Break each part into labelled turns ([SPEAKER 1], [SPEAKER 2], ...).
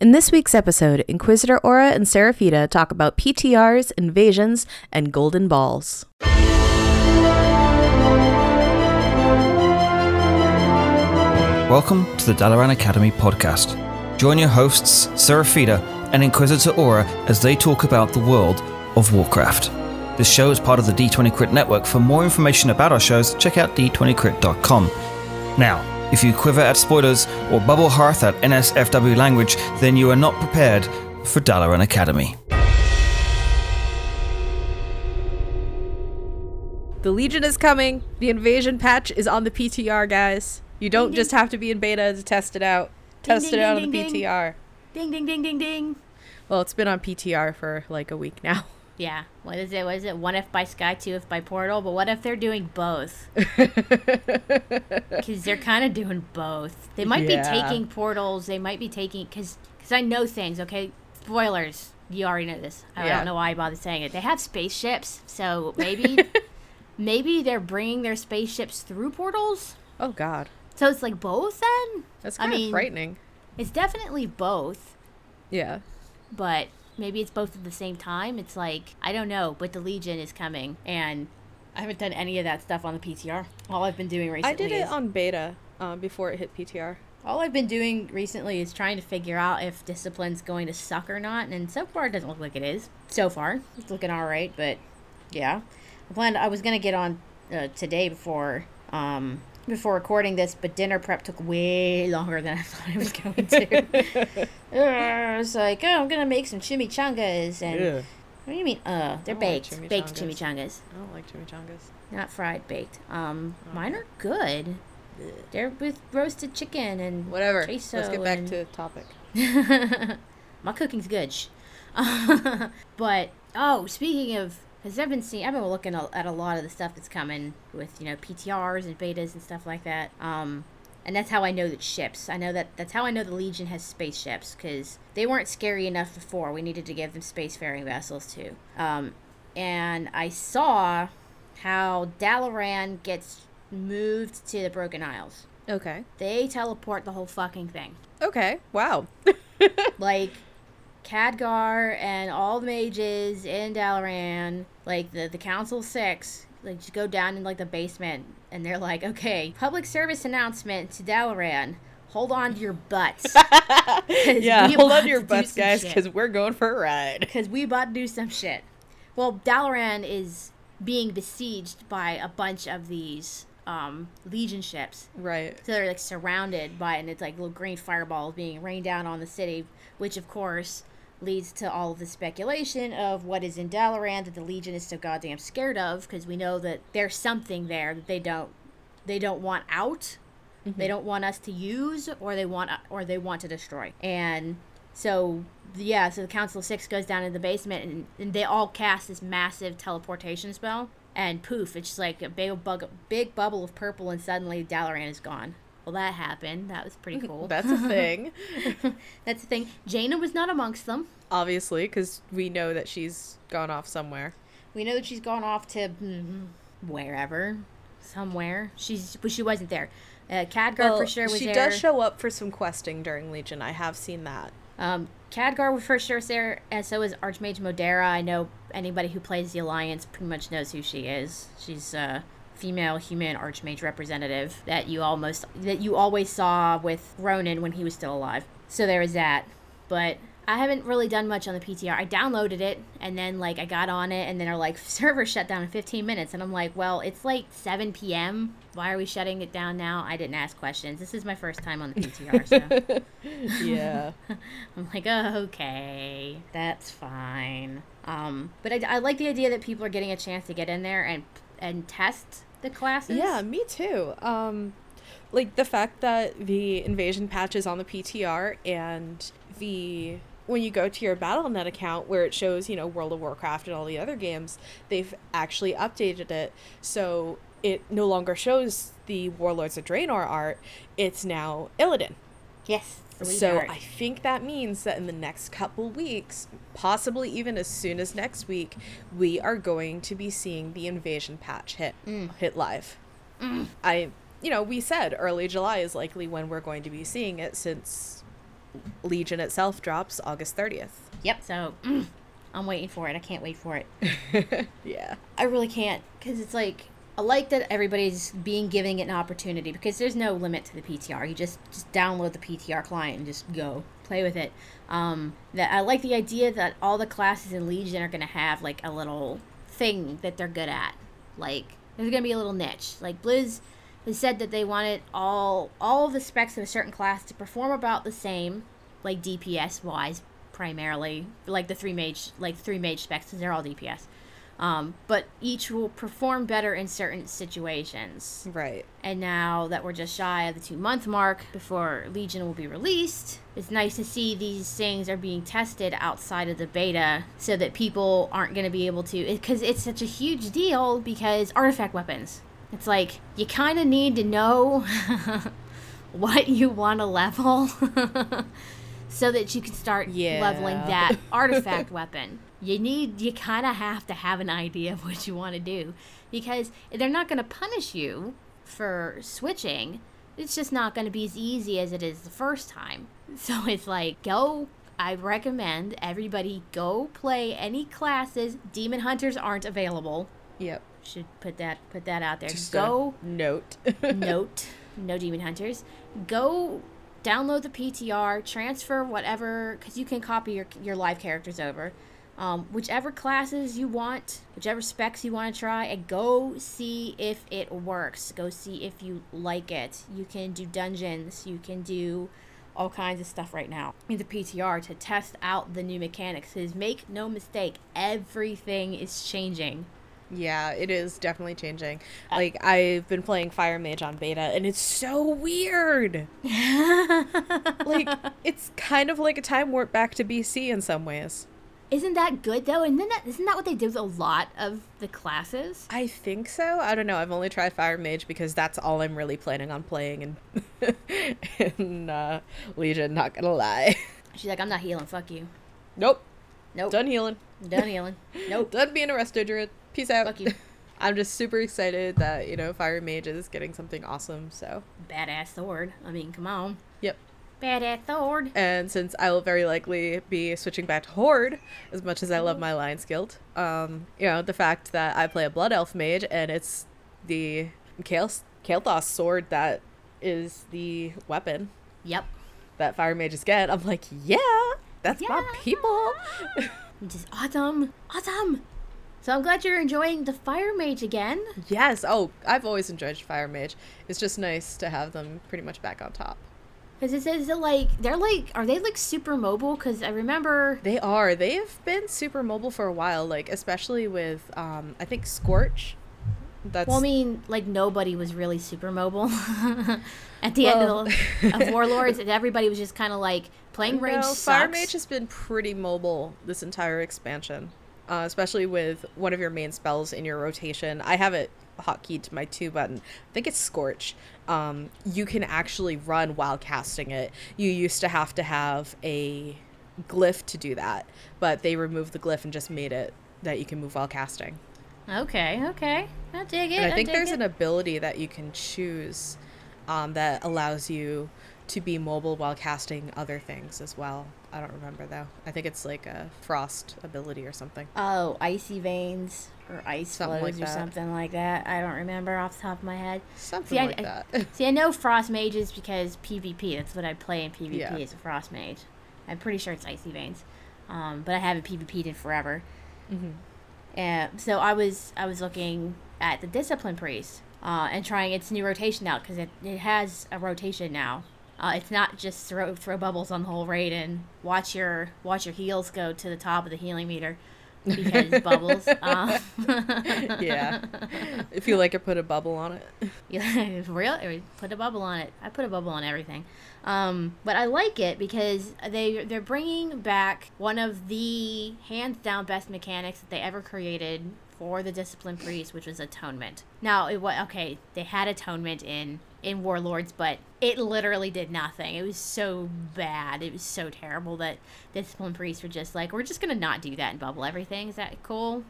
[SPEAKER 1] In this week's episode, Inquisitor Aura and Seraphita talk about PTRs, invasions, and golden balls.
[SPEAKER 2] Welcome to the Dalaran Academy podcast. Join your hosts, Seraphita and Inquisitor Aura, as they talk about the world of Warcraft. This show is part of the D20 Crit network. For more information about our shows, check out d20crit.com. Now, if you quiver at spoilers or bubble hearth at NSFW language, then you are not prepared for Dalaran Academy.
[SPEAKER 1] The Legion is coming. The invasion patch is on the PTR, guys. You don't
[SPEAKER 3] ding.
[SPEAKER 1] just have to be in beta to test it out. Test
[SPEAKER 3] ding,
[SPEAKER 1] it out
[SPEAKER 3] ding,
[SPEAKER 1] on the
[SPEAKER 3] ding, ding.
[SPEAKER 1] PTR.
[SPEAKER 3] Ding ding ding ding ding.
[SPEAKER 1] Well, it's been on PTR for like a week now.
[SPEAKER 3] Yeah. What is it? What is it? One if by Sky, two if by Portal. But what if they're doing both? Because they're kind of doing both. They might
[SPEAKER 1] Yeah.
[SPEAKER 3] be taking portals. They might be taking because because I know things. Okay, spoilers. You already know this. I
[SPEAKER 1] Yeah.
[SPEAKER 3] don't know why I bother saying it. They have spaceships, so maybe maybe they're bringing their spaceships through portals.
[SPEAKER 1] Oh God,
[SPEAKER 3] So it's like both then.
[SPEAKER 1] that's
[SPEAKER 3] I
[SPEAKER 1] kind of
[SPEAKER 3] mean-
[SPEAKER 1] frightening.
[SPEAKER 3] It's definitely both.
[SPEAKER 1] Yeah.
[SPEAKER 3] but maybe it's both at the same time. It's like I don't know, but the Legion is coming, and I haven't done any of that stuff on the PTR. All I've been doing recently
[SPEAKER 1] I did it
[SPEAKER 3] is
[SPEAKER 1] on beta um, before it hit PTR.
[SPEAKER 3] all I've been doing recently is trying to figure out if discipline's going to suck or not, and so far it doesn't look like it is. So far, it's looking all right, but yeah, I planned I was gonna get on uh, today before um before recording this, but dinner prep took way longer than I thought it was going to. I was like, oh, I'm gonna make some chimichangas and.
[SPEAKER 1] Ugh.
[SPEAKER 3] What do you mean? Uh, they're
[SPEAKER 1] I like
[SPEAKER 3] baked, baked
[SPEAKER 1] chimichangas.
[SPEAKER 3] chimichangas,
[SPEAKER 1] I don't like chimichangas.
[SPEAKER 3] not fried, baked. Um, mine are good. They're with roasted chicken and
[SPEAKER 1] Whatever. Let's get back
[SPEAKER 3] and-
[SPEAKER 1] to topic.
[SPEAKER 3] My cooking's good. But oh, speaking of, because I've been seeing, I've been looking at a lot of the stuff that's coming with you know PTRs and betas and stuff like that. Um, and that's how I know that ships. I know that that's how I know the Legion has spaceships because they weren't scary enough before. We needed to give them spacefaring vessels too. Um, and I saw how Dalaran gets moved to the Broken Isles.
[SPEAKER 1] Okay.
[SPEAKER 3] They teleport the whole fucking thing.
[SPEAKER 1] Okay. Wow.
[SPEAKER 3] like Khadgar and all the mages in Dalaran, like the the Council Six, like just go down in like the basement, and they're like, okay, public service announcement to Dalaran. Hold on to your butts.
[SPEAKER 1] yeah. Hold on to your
[SPEAKER 3] to
[SPEAKER 1] butts, guys, because we're going for a ride.
[SPEAKER 3] because we about to do some shit. Well, Dalaran is being besieged by a bunch of these um, Legion ships.
[SPEAKER 1] Right.
[SPEAKER 3] So they're like surrounded by, and it's like little green fireballs being rained down on the city, which of course leads to all of the speculation of what is in Dalaran that the Legion is so goddamn scared of, because we know that there's something there that they don't, they don't want out, they mm-hmm. don't want us to use, or they want, or they want to destroy, and so yeah, so the Council of Six goes down in the basement, and, and they all cast this massive teleportation spell, and poof, it's just like a big bug, big bubble of purple, and suddenly Dalaran is gone. Well, that happened. That was pretty cool.
[SPEAKER 1] That's a thing.
[SPEAKER 3] That's the thing. Jaina was not amongst them.
[SPEAKER 1] Obviously, because we know that she's gone off somewhere.
[SPEAKER 3] We know that she's gone off to mm, wherever, somewhere. She's, but she wasn't there. Uh, Khadgar for sure was
[SPEAKER 1] she
[SPEAKER 3] there.
[SPEAKER 1] does show up for some questing during Legion. I have seen that.
[SPEAKER 3] Um, Khadgar was for sure was there, and so is Archmage Modera. I know anybody who plays the Alliance pretty much knows who she is. She's a female human Archmage representative that you almost that you always saw with Rhonin when he was still alive. So there was that. But I haven't really done much on the PTR. I downloaded it and then like I got on it and then our like server shut down in 15 minutes and I'm like, well, it's like 7 p.m. Why are we shutting it down now? I didn't ask questions. This is my first time on the PTR, so.
[SPEAKER 1] Yeah.
[SPEAKER 3] I'm like, oh, okay, that's fine. Um, but I, I like the idea that people are getting a chance to get in there and and test the classes.
[SPEAKER 1] yeah, me too. Um, like the fact that the invasion patch is on the PTR and the when you go to your BattleNet account where it shows, you know, World of Warcraft and all the other games, they've actually updated it so it no longer shows the Warlords of Draenor art. It's now Illidan.
[SPEAKER 3] Yes.
[SPEAKER 1] So. I think that means that in the next couple weeks, possibly even as soon as next week, we are going to be seeing the invasion patch hit hit live. I you know, we said early July is likely when we're going to be seeing it since Legion itself drops August 30th.
[SPEAKER 3] Yep. So mm, I'm waiting for it. I can't wait for it.
[SPEAKER 1] yeah.
[SPEAKER 3] I really can't because it's like I like that everybody's being giving it an opportunity because there's no limit to the PTR. You just just download the PTR client and just go play with it. Um, that I like the idea that all the classes in Legion are gonna have like a little thing that they're good at. Like there's gonna be a little niche. Like Blizz has said that they wanted all all the specs of a certain class to perform about the same, like DPS wise primarily, like the three mage like three mage specs because they're all DPS. Um, but each will perform better in certain situations.
[SPEAKER 1] Right.
[SPEAKER 3] And now that we're just shy of the two month mark before Legion will be released, it's nice to see these things are being tested outside of the beta so that people aren't going to be able to. Because it's such a huge deal because artifact weapons. It's like you kind of need to know what you want to level so that you can start
[SPEAKER 1] Yeah.
[SPEAKER 3] leveling that artifact weapon. You need you kind of have to have an idea of what you want to do because they're not going to punish you for switching. It's just not going to be as easy as it is the first time. So it's like go I recommend everybody go play any classes. Demon hunters aren't available.
[SPEAKER 1] Yep.
[SPEAKER 3] Should put that put that out there.
[SPEAKER 1] Just
[SPEAKER 3] go
[SPEAKER 1] note.
[SPEAKER 3] note, no demon hunters. Go download the PTR, transfer whatever, because you can copy your, your live characters over. Um, whichever classes you want, whichever specs you want to try, and go see if it works. Go see if you like it. You can do dungeons, you can do all kinds of stuff right now in the PTR to test out the new mechanics. Because make no mistake, everything is changing.
[SPEAKER 1] Yeah, it is definitely changing. Like I've been playing Fire Mage on beta and it's so weird. like it's kind of like a time warp back to BC in some ways.
[SPEAKER 3] Isn't that good though? And then that isn't that what they did with a lot of the classes?
[SPEAKER 1] I think so. I don't know. I've only tried Fire Mage because that's all I'm really planning on playing in in uh, Legion, not gonna lie.
[SPEAKER 3] She's like, I'm not healing. Fuck you.
[SPEAKER 1] Nope.
[SPEAKER 3] Nope.
[SPEAKER 1] Done healing.
[SPEAKER 3] Done healing. Nope.
[SPEAKER 1] Done being a resto druid. Peace out.
[SPEAKER 3] Fuck you.
[SPEAKER 1] I'm just super excited that, you know, Fire Mage is getting something awesome, so
[SPEAKER 3] Badass sword. I mean, come on.
[SPEAKER 1] Yep.
[SPEAKER 3] Badass sword.
[SPEAKER 1] And since I will very likely be switching back to Horde, as much as I love my Lions Guild, um, you know, the fact that I play a Blood Elf Mage and it's the Kale Kael'thas sword that is the weapon
[SPEAKER 3] Yep.
[SPEAKER 1] that Fire Mages get, I'm like, yeah, that's my
[SPEAKER 3] Yeah.
[SPEAKER 1] people.
[SPEAKER 3] Just awesome. Awesome. So I'm glad you're enjoying the fire mage again.
[SPEAKER 1] yes. Oh, I've always enjoyed Fire Mage. It's just nice to have them pretty much back on top.
[SPEAKER 3] Because it says that like they're like are they like super mobile? Because I remember
[SPEAKER 1] They are. They have been super mobile for a while, like especially with um I think Scorch. That's
[SPEAKER 3] Well, I mean, like nobody was really super mobile at the end of, the, of Warlords, and everybody was just kind of like playing range.
[SPEAKER 1] No,
[SPEAKER 3] sucks.
[SPEAKER 1] Fire Mage has been pretty mobile this entire expansion, uh, especially with one of your main spells in your rotation. I have it hotkeyed to my two button. I think it's Scorch. Um, you can actually run while casting it. You used to have to have a glyph to do that, but they removed the glyph and just made it that you can move while casting.
[SPEAKER 3] Okay, okay, I dig it.
[SPEAKER 1] And I think
[SPEAKER 3] dig
[SPEAKER 1] there's
[SPEAKER 3] it.
[SPEAKER 1] an ability that you can choose um, that allows you to be mobile while casting other things as well. I don't remember though. I think it's like a frost ability or something.
[SPEAKER 3] Oh, icy veins or ice
[SPEAKER 1] Something like
[SPEAKER 3] Floes or
[SPEAKER 1] that.
[SPEAKER 3] something like that. I don't remember off the top of my head.
[SPEAKER 1] Something
[SPEAKER 3] See,
[SPEAKER 1] like
[SPEAKER 3] I-
[SPEAKER 1] that.
[SPEAKER 3] See, I know frost mages because PvP. That's what I play in PvP
[SPEAKER 1] Yeah.
[SPEAKER 3] as a frost mage. I'm pretty sure it's icy veins, um, but I haven't PvP'd in forever.
[SPEAKER 1] Mhm.
[SPEAKER 3] And so I was I was looking at the discipline priest uh, and trying its new rotation out because it, it has a rotation now. Uh, it's not just throw throw bubbles on the whole raid and watch your watch your heals go to the top of the healing meter because bubbles. Um,
[SPEAKER 1] yeah. If you like it, put a bubble on it.
[SPEAKER 3] Yeah, for real. Put a bubble on it. I put a bubble on everything. Um, but I like it because they they're bringing back one of the hands down best mechanics that they ever created for the discipline priest, which was atonement. Now it was okay. They had atonement in in warlords, but it literally did nothing. It was so bad. It was so terrible that discipline priests were just like, we're just gonna not do that and bubble everything. Is that cool?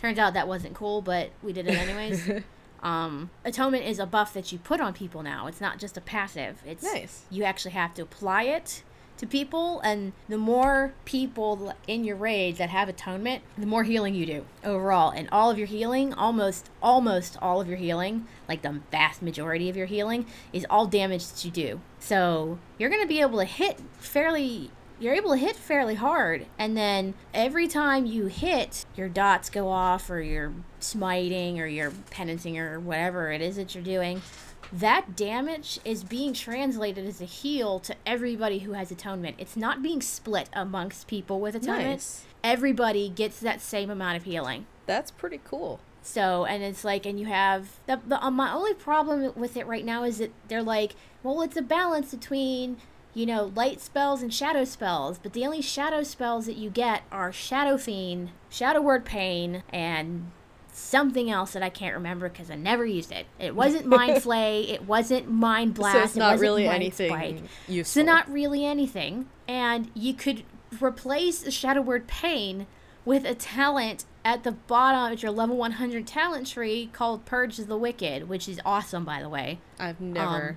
[SPEAKER 3] Turns out that wasn't cool, but we did it anyways. um, atonement is a buff that you put on people now. It's not just a passive. It's
[SPEAKER 1] Nice.
[SPEAKER 3] you actually have to apply it to people, and the more people in your raid that have atonement, the more healing you do overall. And all of your healing, almost almost all of your healing, like the vast majority of your healing, is all damage that you do. So you're gonna be able to hit fairly you're able to hit fairly hard and then every time you hit your dots go off or you're smiting or you're penanting or whatever it is that you're doing that damage is being translated as a heal to everybody who has atonement it's not being split amongst people with atonement
[SPEAKER 1] Nice.
[SPEAKER 3] everybody gets that same amount of healing
[SPEAKER 1] That's pretty cool.
[SPEAKER 3] so, and it's like, and you have the, the uh, my only problem with it right now is that they're like, well, it's a balance between, you know, light spells and shadow spells, but the only shadow spells that you get are Shadow Fiend, Shadow Word Pain, and something else that I can't remember because I never used it. It wasn't Mind Flay, it wasn't Mind Blast,
[SPEAKER 1] so it's
[SPEAKER 3] it
[SPEAKER 1] not
[SPEAKER 3] wasn't
[SPEAKER 1] really
[SPEAKER 3] Mind
[SPEAKER 1] anything
[SPEAKER 3] Spike.
[SPEAKER 1] useful.
[SPEAKER 3] So not really anything. And you could replace the Shadow Word Pain with a talent at the bottom of your level 100 talent tree called Purge the Wicked, which is awesome, by the way.
[SPEAKER 1] I've never.
[SPEAKER 3] Um,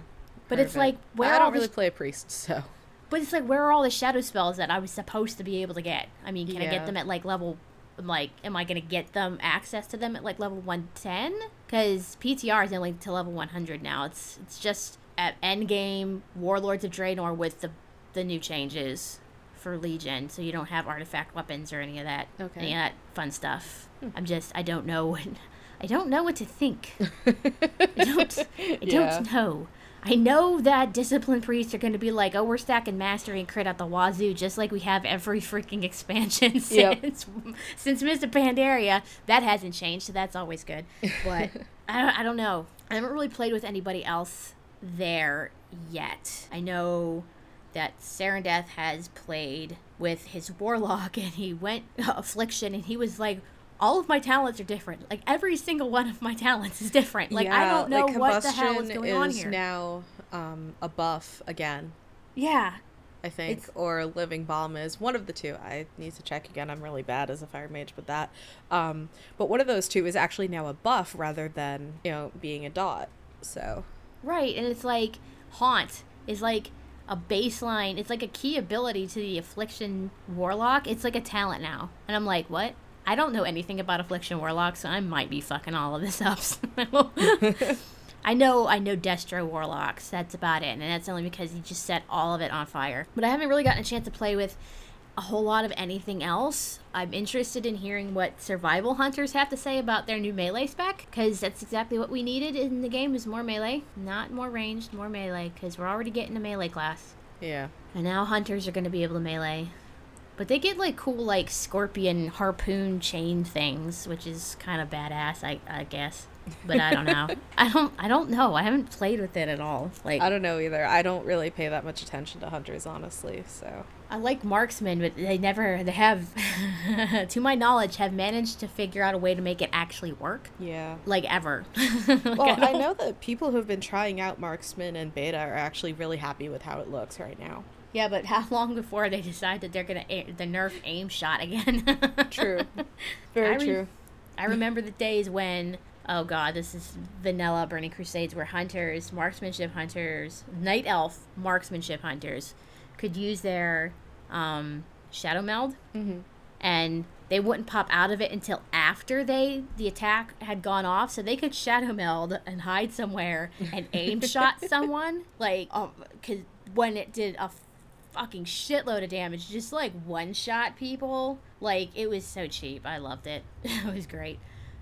[SPEAKER 3] but it's like
[SPEAKER 1] it.
[SPEAKER 3] where
[SPEAKER 1] I don't really
[SPEAKER 3] sh-
[SPEAKER 1] play a priest, so
[SPEAKER 3] But it's like where are all the shadow spells that I was supposed to be able to get? I mean, can I get them at like level? Like, am I gonna get them access to them at like level 110? Because PTR is only to level 100 now. It's it's just at end game Warlords of Draenor with the the new changes for Legion, so you don't have artifact weapons or any of that.
[SPEAKER 1] Okay.
[SPEAKER 3] Any of that fun stuff. Hmm. I'm just I don't know what I don't know what to think. I don't I
[SPEAKER 1] Yeah.
[SPEAKER 3] don't know. I know that disciplined priests are going to be like, oh, we're stacking mastery and crit at the wazoo, just like we have every freaking expansion
[SPEAKER 1] Yep.
[SPEAKER 3] since since Mr. Pandaria. That hasn't changed, so that's always good. But I don't, I don't know. I haven't really played with anybody else there yet. I know that Serendeth has played with his warlock, and he went affliction, and he was like. All of my talents are different. Like every single one of my talents is different. Like I don't know
[SPEAKER 1] like,
[SPEAKER 3] what the hell is going on
[SPEAKER 1] is
[SPEAKER 3] here.
[SPEAKER 1] now um, a buff again.
[SPEAKER 3] yeah,
[SPEAKER 1] I think,
[SPEAKER 3] It's-
[SPEAKER 1] or living bomb is one of the two. I need to check again. I'm really bad as a fire mage with that. Um, but one of those two is actually now a buff rather than you know being a dot. So
[SPEAKER 3] Right, and it's like haunt is like a baseline. It's like a key ability to the affliction warlock. It's like a talent now, and I'm like, what? I don't know anything about affliction warlock, so I might be fucking all of this up. I know, I know Destro warlocks. That's about it, and that's only because he just set all of it on fire. But I haven't really gotten a chance to play with a whole lot of anything else. I'm interested in hearing what survival hunters have to say about their new melee spec because that's exactly what we needed in the game is more melee, not more ranged, more melee because we're already getting a melee class.
[SPEAKER 1] yeah,
[SPEAKER 3] And now hunters are going to be able to melee. But they get like cool like scorpion harpoon chain things, which is kind of badass, I, I guess. But I don't know. I don't I don't know. I haven't played with it at all. Like
[SPEAKER 1] I don't know either. I don't really pay that much attention to hunters, honestly. So
[SPEAKER 3] I like marksmen, but they never, they have, to my knowledge, have managed to figure out a way to make it actually work.
[SPEAKER 1] yeah.
[SPEAKER 3] Like ever.
[SPEAKER 1] Well, I
[SPEAKER 3] don't-
[SPEAKER 1] know that people who have been trying out marksman and beta are actually really happy with how it looks right now.
[SPEAKER 3] Yeah, but how long before they decide that they're gonna the nerf aim shot again?
[SPEAKER 1] True. Very
[SPEAKER 3] I re-
[SPEAKER 1] true.
[SPEAKER 3] I remember the days when, oh god, this is vanilla Burning Crusades, where hunters, marksmanship hunters, night elf marksmanship hunters, could use their um, shadow meld,
[SPEAKER 1] Mm-hmm.
[SPEAKER 3] and they wouldn't pop out of it until after they the attack had gone off, so they could shadow meld and hide somewhere and aim shot someone, like, um, cause when it did a fucking shitload of damage, just like one shot people. Like it was so cheap. I loved it. it was great.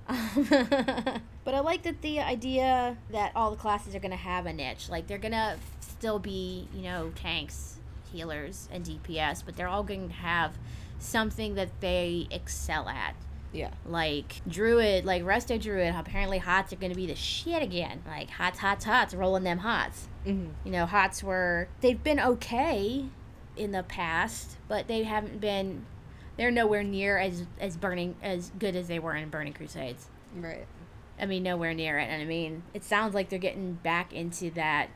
[SPEAKER 3] Um, but I like that the idea that all the classes are gonna have a niche. Like they're gonna still be, you know, tanks, healers, and DPS, but they're all going to have something that they excel at.
[SPEAKER 1] Yeah.
[SPEAKER 3] Like Druid, like Resto Druid, apparently hots are gonna be the shit again. Like hots, hots, hots, rolling them hots
[SPEAKER 1] Mm-hmm.
[SPEAKER 3] you know hots were they've been okay in the past but they haven't been they're nowhere near as as burning as good as they were in burning crusades
[SPEAKER 1] Right.
[SPEAKER 3] i mean nowhere near it and i mean it sounds like they're getting back into that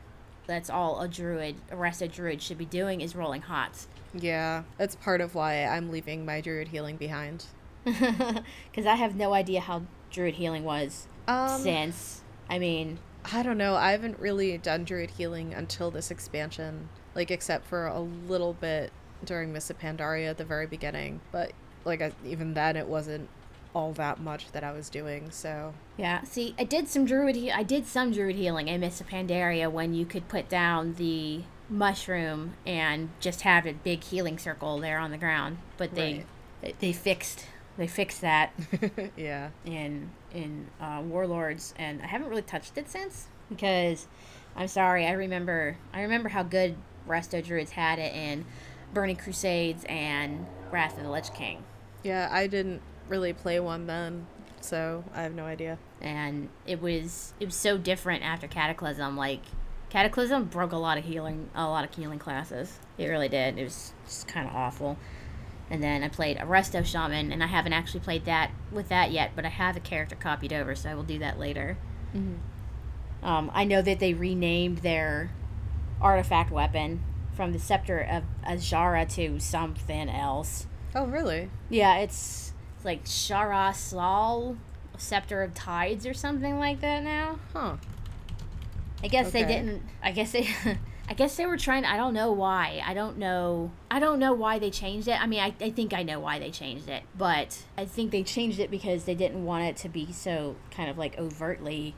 [SPEAKER 3] that's all a druid a resto druid should be doing is rolling hots
[SPEAKER 1] Yeah. That's part of why I'm leaving my druid healing behind.
[SPEAKER 3] because i have no idea how druid healing was
[SPEAKER 1] Um,
[SPEAKER 3] since i mean
[SPEAKER 1] I don't know. I haven't really done druid healing until this expansion. Like except for a little bit during Miss Pandaria at the very beginning. But like I, even then, it wasn't all that much that I was doing. So
[SPEAKER 3] Yeah, see, I did some druid. He- I did some druid healing in Miss Pandaria when you could put down the mushroom and just have a big healing circle there on the ground. But they they, they fixed they fixed that
[SPEAKER 1] yeah,
[SPEAKER 3] in in uh, Warlords, and I haven't really touched it since because I'm sorry. I remember I remember how good Resto Druids had it in Burning Crusades and Wrath of the Lich King.
[SPEAKER 1] yeah, I didn't really play one then, so I have no idea.
[SPEAKER 3] and it was it was so different after Cataclysm. Like Cataclysm broke a lot of healing, a lot of healing classes. It really did. It was just kind of awful. And then I played a Resto Shaman, and I haven't actually played that with that yet, but I have a character copied over, so I will do that later. Um, I know that they renamed their artifact weapon from the Scepter of Azshara to something else.
[SPEAKER 1] Oh, really?
[SPEAKER 3] Yeah, it's, it's like Sharas'dal, Scepter of Tides or something like that now.
[SPEAKER 1] Huh?
[SPEAKER 3] I guess they didn't. I guess they. I guess they were trying. I don't know why. I don't know. I don't know why they changed it. I mean, I, I think I know why they changed it, but I think they changed it because they didn't want it to be so kind of like overtly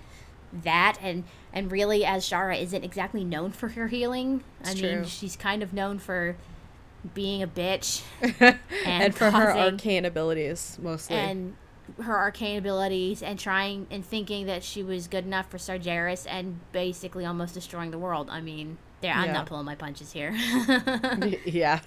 [SPEAKER 3] that and and really Azshara isn't exactly known for her healing. I
[SPEAKER 1] It's
[SPEAKER 3] mean,
[SPEAKER 1] true.
[SPEAKER 3] she's kind of known for being a bitch
[SPEAKER 1] and, for her arcane abilities mostly.
[SPEAKER 3] and her arcane abilities and trying and thinking that she was good enough for Sargeras and basically almost destroying the world. I mean, there I'm
[SPEAKER 1] Yeah.
[SPEAKER 3] not pulling my punches here.
[SPEAKER 1] yeah.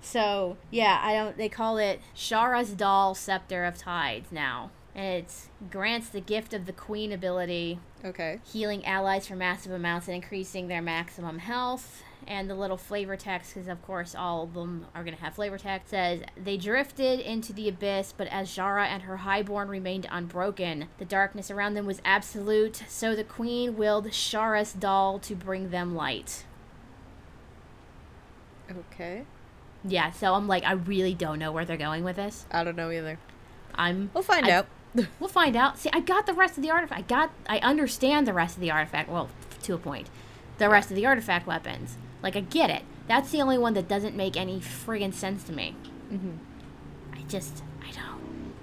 [SPEAKER 3] so yeah, I don't. They call it Sharas'dal Scepter of Tides now. And it grants the gift of the Queen ability,
[SPEAKER 1] Okay.
[SPEAKER 3] healing allies for massive amounts and increasing their maximum health. And the little flavor text, because of course all of them are going to have flavor text, says they drifted into the abyss, but Azshara and her highborn remained unbroken, the darkness around them was absolute. So the queen willed Sharas'dal to bring them light.
[SPEAKER 1] Okay.
[SPEAKER 3] Yeah, so I'm like, I really don't know where they're going with this.
[SPEAKER 1] I don't know either.
[SPEAKER 3] I'm.
[SPEAKER 1] We'll find
[SPEAKER 3] I-
[SPEAKER 1] out.
[SPEAKER 3] We'll find out. See, I got the rest of the artifact. I got. I understand the rest of the artifact. Well, to a point. The rest of the artifact weapons. Like I get it. That's the only one that doesn't make any friggin' sense to me.
[SPEAKER 1] Mhm.
[SPEAKER 3] I just. I don't.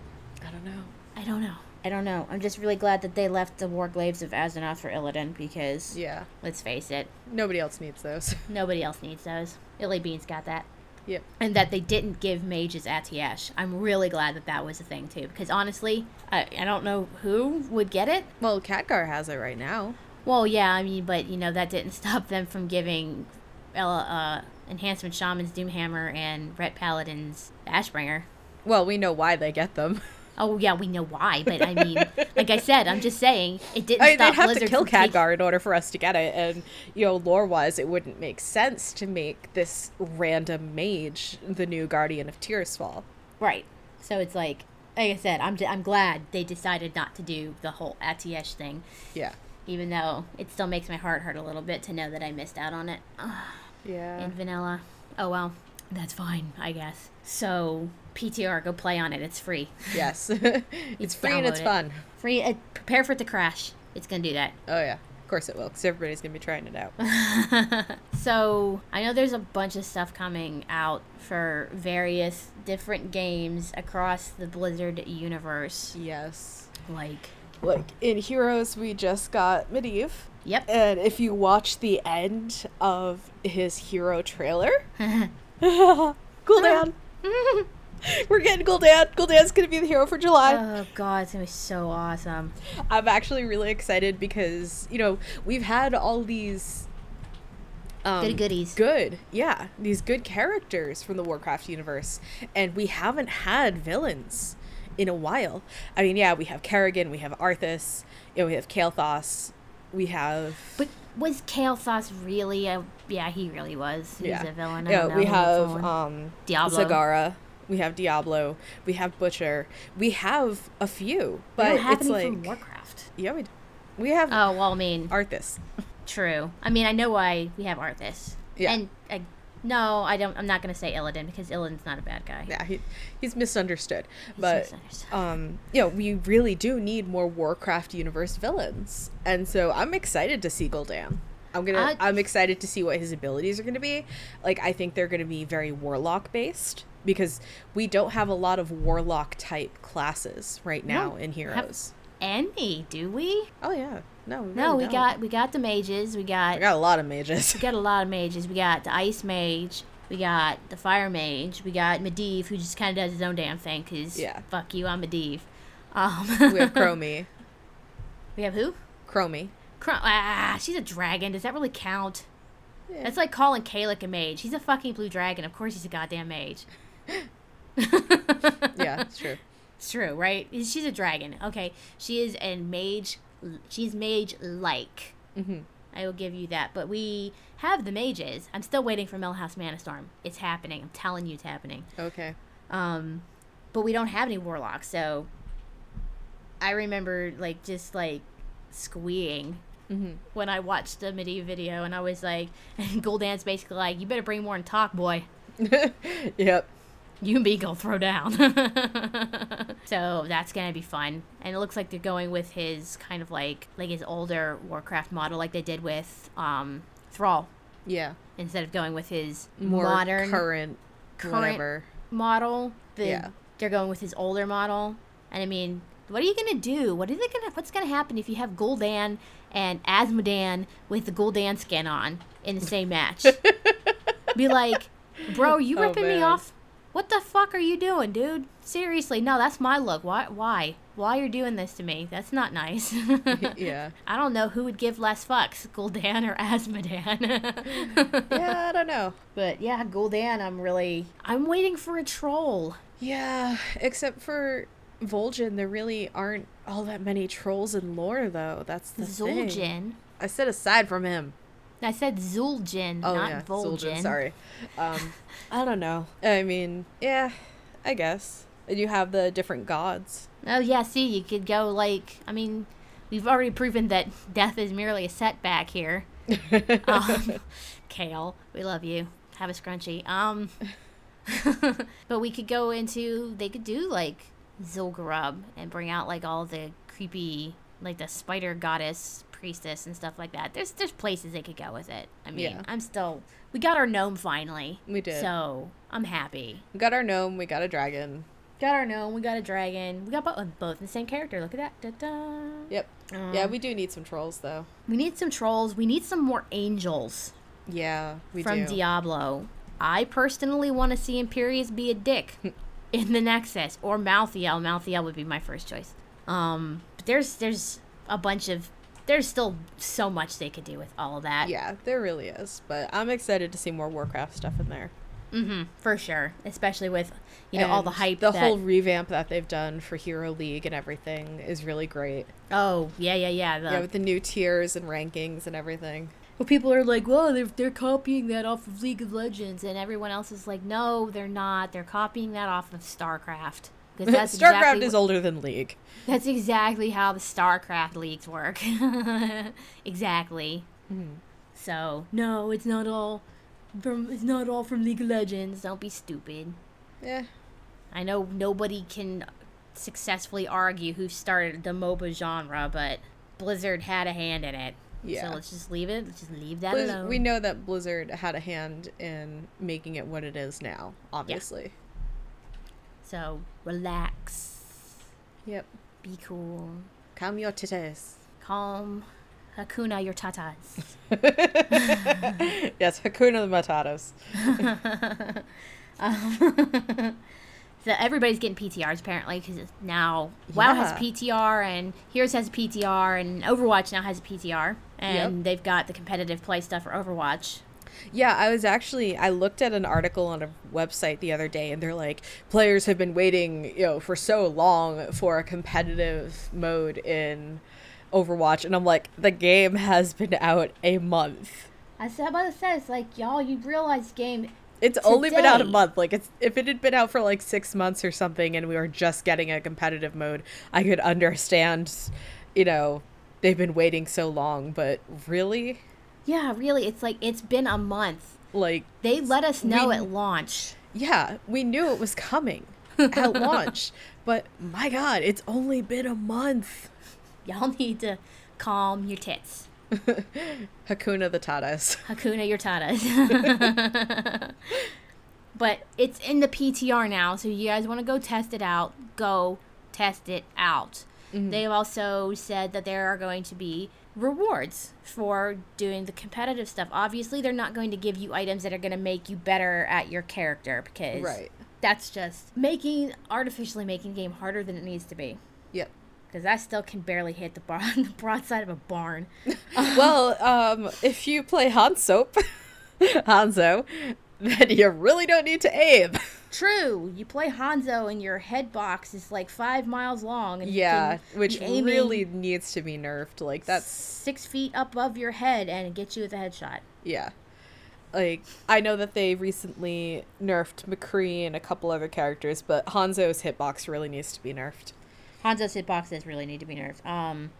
[SPEAKER 1] I don't know.
[SPEAKER 3] I don't know. I don't know. I'm just really glad that they left the Warglaives of Azzinoth for Illidan because,
[SPEAKER 1] Yeah.
[SPEAKER 3] let's face it,
[SPEAKER 1] Nobody else needs those.
[SPEAKER 3] nobody else needs those. Illy Beans got that.
[SPEAKER 1] Yep.
[SPEAKER 3] and that they didn't give mages Atiesh. I'm really glad that that was a thing too, because honestly, I, I don't know who would get it.
[SPEAKER 1] Well, Khadgar has it right now.
[SPEAKER 3] Well, yeah, I mean, but you know that didn't stop them from giving Ella, uh, enhancement shamans Doomhammer and Ret Paladins Ashbringer.
[SPEAKER 1] Well, we know why they get them.
[SPEAKER 3] Oh yeah, we know why, but I mean, like I said, I'm just saying it didn't
[SPEAKER 1] I mean,
[SPEAKER 3] stop
[SPEAKER 1] they'd have
[SPEAKER 3] Blizzard
[SPEAKER 1] to kill
[SPEAKER 3] taking-
[SPEAKER 1] in order for us to get it, and you know, lore-wise, it wouldn't make sense to make this random mage the new guardian of Tirisfal.
[SPEAKER 3] Right. So it's like, like I said, I'm, I'm glad they decided not to do the whole Atiesh thing.
[SPEAKER 1] Yeah.
[SPEAKER 3] even though it still makes my heart hurt a little bit to know that I missed out on it
[SPEAKER 1] Yeah.
[SPEAKER 3] in vanilla. Oh well, that's fine, I guess. So PTR, go play on it. It's free,
[SPEAKER 1] yes. it's free and it's
[SPEAKER 3] it.
[SPEAKER 1] fun.
[SPEAKER 3] free. Uh, prepare for it to crash. It's gonna do that.
[SPEAKER 1] Oh yeah. Of course it will, because everybody's gonna be trying it out.
[SPEAKER 3] So I know there's a bunch of stuff coming out for various different games across the Blizzard universe.
[SPEAKER 1] yes.
[SPEAKER 3] Like,
[SPEAKER 1] Like in Heroes, we just got Medivh.
[SPEAKER 3] yep.
[SPEAKER 1] And if you watch the end of his hero trailer, Gul'dan. We're getting Gul'dan. Gul'dan's gonna be the hero for July.
[SPEAKER 3] oh god, it's gonna be so awesome.
[SPEAKER 1] I'm actually really excited because you know we've had all these um,
[SPEAKER 3] Goody goodies.
[SPEAKER 1] good, yeah, these good characters from the Warcraft universe, and we haven't had villains in a while. I mean, yeah, we have Kerrigan, we have Arthas, you know, we have Kael'thas, we have
[SPEAKER 3] But was Kael'thas really a? Yeah, he really was. He
[SPEAKER 1] yeah,
[SPEAKER 3] was a villain. I
[SPEAKER 1] yeah, we have um
[SPEAKER 3] Diablo.
[SPEAKER 1] Zagara. We have Diablo. We have Butcher. We have a few, but
[SPEAKER 3] have
[SPEAKER 1] it's like
[SPEAKER 3] from Warcraft.
[SPEAKER 1] yeah, we we have
[SPEAKER 3] Oh well, I mean,
[SPEAKER 1] Arthas.
[SPEAKER 3] true. I mean, I know why we have Arthas.
[SPEAKER 1] Yeah.
[SPEAKER 3] And I, no, I don't. I'm not gonna say Illidan because Illidan's not a bad guy.
[SPEAKER 1] yeah, he, he's misunderstood.
[SPEAKER 3] He's
[SPEAKER 1] but
[SPEAKER 3] misunderstood.
[SPEAKER 1] um, you know, we really do need more Warcraft universe villains, and so I'm excited to see Gul'dan. I'm gonna.
[SPEAKER 3] I-
[SPEAKER 1] I, am excited to see what his abilities are gonna be. Like, I think they're gonna be very warlock based because we don't have a lot of warlock type classes right now
[SPEAKER 3] No,
[SPEAKER 1] in Heroes.
[SPEAKER 3] Any? Do we?
[SPEAKER 1] oh yeah, no,
[SPEAKER 3] No,
[SPEAKER 1] really
[SPEAKER 3] we
[SPEAKER 1] don't.
[SPEAKER 3] got we got the mages. We got
[SPEAKER 1] I got a lot of mages.
[SPEAKER 3] we got a lot of mages. We got the ice mage. We got the fire mage. We got Medivh, who just kind of does his own damn thing. Cause
[SPEAKER 1] Yeah.
[SPEAKER 3] fuck you, I'm Medivh. Um,
[SPEAKER 1] we have Chromie.
[SPEAKER 3] we have who?
[SPEAKER 1] Chromie.
[SPEAKER 3] Cro- ah, she's a dragon. Does that really count?
[SPEAKER 1] Yeah.
[SPEAKER 3] That's like calling Kalec a mage. He's a fucking blue dragon. Of course he's a goddamn mage.
[SPEAKER 1] Yeah, it's true.
[SPEAKER 3] It's true, right? She's a dragon. Okay, she is a mage. She's mage-like.
[SPEAKER 1] hmm
[SPEAKER 3] I will give you that. But we have the mages. I'm still waiting for Millhouse Manastorm. It's happening. I'm telling you, it's happening.
[SPEAKER 1] Okay.
[SPEAKER 3] Um, but we don't have any warlocks, so I remember like just like squeeing
[SPEAKER 1] hmm
[SPEAKER 3] when I watched the Medivh video, and I was like, and Gul'dan's basically like, "You better bring more and talk, boy.
[SPEAKER 1] yep.
[SPEAKER 3] You and me go throw down." so that's gonna be fun, and it looks like they're going with his kind of like like his older Warcraft model, like they did with um Thrall,
[SPEAKER 1] Yeah.
[SPEAKER 3] instead of going with his
[SPEAKER 1] More
[SPEAKER 3] modern
[SPEAKER 1] current,
[SPEAKER 3] current
[SPEAKER 1] whatever.
[SPEAKER 3] model. The,
[SPEAKER 1] Yeah.
[SPEAKER 3] They're going with his older model. And I mean, what are you gonna do? What are they gonna what's gonna happen if you have Gul'dan and Azmodan with the Gul'dan skin on in the same match? Be like, bro, you
[SPEAKER 1] Oh,
[SPEAKER 3] ripping me off? What the fuck are you doing, dude? Seriously, no, that's my look. Why why? Why you're doing this to me? That's not nice.
[SPEAKER 1] yeah.
[SPEAKER 3] I don't know who would give less fucks, Gul'dan or Azmodan.
[SPEAKER 1] Yeah, I don't know.
[SPEAKER 3] But yeah, Gul'dan, I'm really I'm waiting for a troll.
[SPEAKER 1] Yeah, except for Vol'jin, there really aren't all that many trolls in lore, though. That's the thing.
[SPEAKER 3] Zul'jin.
[SPEAKER 1] I said aside from him.
[SPEAKER 3] I said Zul'jin,
[SPEAKER 1] Oh
[SPEAKER 3] not
[SPEAKER 1] yeah,
[SPEAKER 3] Vol'jin.
[SPEAKER 1] Zul'jin. Sorry. Um, I don't know. I mean, yeah, I guess. And you have the different gods.
[SPEAKER 3] Oh yeah, see, you could go like I mean, we've already proven that death is merely a setback here. Um, Kale, we love you. Have a scrunchie. Um, but we could go into they could do like Zul'Gurub and bring out like all the creepy like the spider goddess priestess and stuff like that. There's there's places they could go with it. I mean,
[SPEAKER 1] Yeah.
[SPEAKER 3] I'm still we got our gnome finally.
[SPEAKER 1] We did.
[SPEAKER 3] So I'm happy.
[SPEAKER 1] We got our gnome. We got a dragon.
[SPEAKER 3] Got our gnome. We got a dragon. We got both, both the same character. Look at that. Da-da.
[SPEAKER 1] Yep. Um, yeah, we do need some trolls, though.
[SPEAKER 3] We need some trolls. We need some more angels
[SPEAKER 1] Yeah, we
[SPEAKER 3] from
[SPEAKER 1] do.
[SPEAKER 3] Diablo. I personally want to see Imperius be a dick in the Nexus or Malthael. Malthael would be my first choice. Um, but there's there's a bunch of there's still so much they could do with all of that.
[SPEAKER 1] yeah, there really is. But I'm excited to see more Warcraft stuff in there.
[SPEAKER 3] Mm-hmm. For sure, especially with you know all the hype.
[SPEAKER 1] The
[SPEAKER 3] that-
[SPEAKER 1] whole revamp that they've done for Hero League and everything is really great.
[SPEAKER 3] oh yeah yeah yeah. The,
[SPEAKER 1] yeah, with the new tiers and rankings and everything.
[SPEAKER 3] Well, people are like, "Well, they're they're copying that off of League of Legends," and everyone else is like, "No, they're not. They're copying that off of StarCraft." Because that's
[SPEAKER 1] StarCraft
[SPEAKER 3] exactly
[SPEAKER 1] is older than League.
[SPEAKER 3] that's exactly how the StarCraft leagues work. exactly.
[SPEAKER 1] Mm-hmm.
[SPEAKER 3] So no, it's not all from it's not all from League of Legends. Don't be stupid.
[SPEAKER 1] Yeah.
[SPEAKER 3] I know nobody can successfully argue who started the MOBA genre, but Blizzard had a hand in it.
[SPEAKER 1] Yeah.
[SPEAKER 3] So let's just leave it. Let's just leave that
[SPEAKER 1] Blizz-
[SPEAKER 3] alone.
[SPEAKER 1] we know that Blizzard had a hand in making it what it is now, obviously.
[SPEAKER 3] So relax,
[SPEAKER 1] Yep.
[SPEAKER 3] be cool,
[SPEAKER 1] Calm your titties.
[SPEAKER 3] calm, Hakuna your tatas.
[SPEAKER 1] yes, Hakuna the Matatas.
[SPEAKER 3] Um, so everybody's getting PTRs apparently because now WoW has PTR and Heroes has PTR and Overwatch now has a PTR and
[SPEAKER 1] Yep.
[SPEAKER 3] they've got the competitive play stuff for Overwatch.
[SPEAKER 1] Yeah, I was actually I looked at an article on a website the other day and they're like players have been waiting, you know, for so long for a competitive mode in Overwatch and I'm like the game has been out a month.
[SPEAKER 3] I said about to say it's like y'all you realize game
[SPEAKER 1] It's only been out a month. Like it's if it had been out for like 6 months or something and we were just getting a competitive mode, I could understand, you know, they've been waiting so long, but really
[SPEAKER 3] yeah really it's like it's been a month.
[SPEAKER 1] like
[SPEAKER 3] They let us know
[SPEAKER 1] We-
[SPEAKER 3] at launch.
[SPEAKER 1] yeah, we knew it was coming at launch, but my god, it's only been a month.
[SPEAKER 3] Y'all need to calm your tits.
[SPEAKER 1] Hakuna the Tatas.
[SPEAKER 3] Hakuna your tatas. but it's in the PTR now, so you guys want to go test it out, go test it out. Mm-hmm. They've also said that there are going to be rewards for doing the competitive stuff. Obviously, they're not going to give you items that are going to make you better at your character because
[SPEAKER 1] Right.
[SPEAKER 3] that's just making artificially making the game harder than it needs to be.
[SPEAKER 1] Yep.
[SPEAKER 3] Because I still can barely hit the, bar- the broadside of a barn.
[SPEAKER 1] well, um, if you play Hanso, Hanzo, then you really don't need to aim.
[SPEAKER 3] True, you play Hanzo and your head box is like five miles long. And
[SPEAKER 1] Yeah, which really needs to be nerfed. Like that's
[SPEAKER 3] six feet above your head and it gets you with a headshot.
[SPEAKER 1] yeah. Like I know that they recently nerfed McCree and a couple other characters, but Hanzo's hitbox really needs to be nerfed.
[SPEAKER 3] Hanzo's hitboxes really need to be nerfed. Um,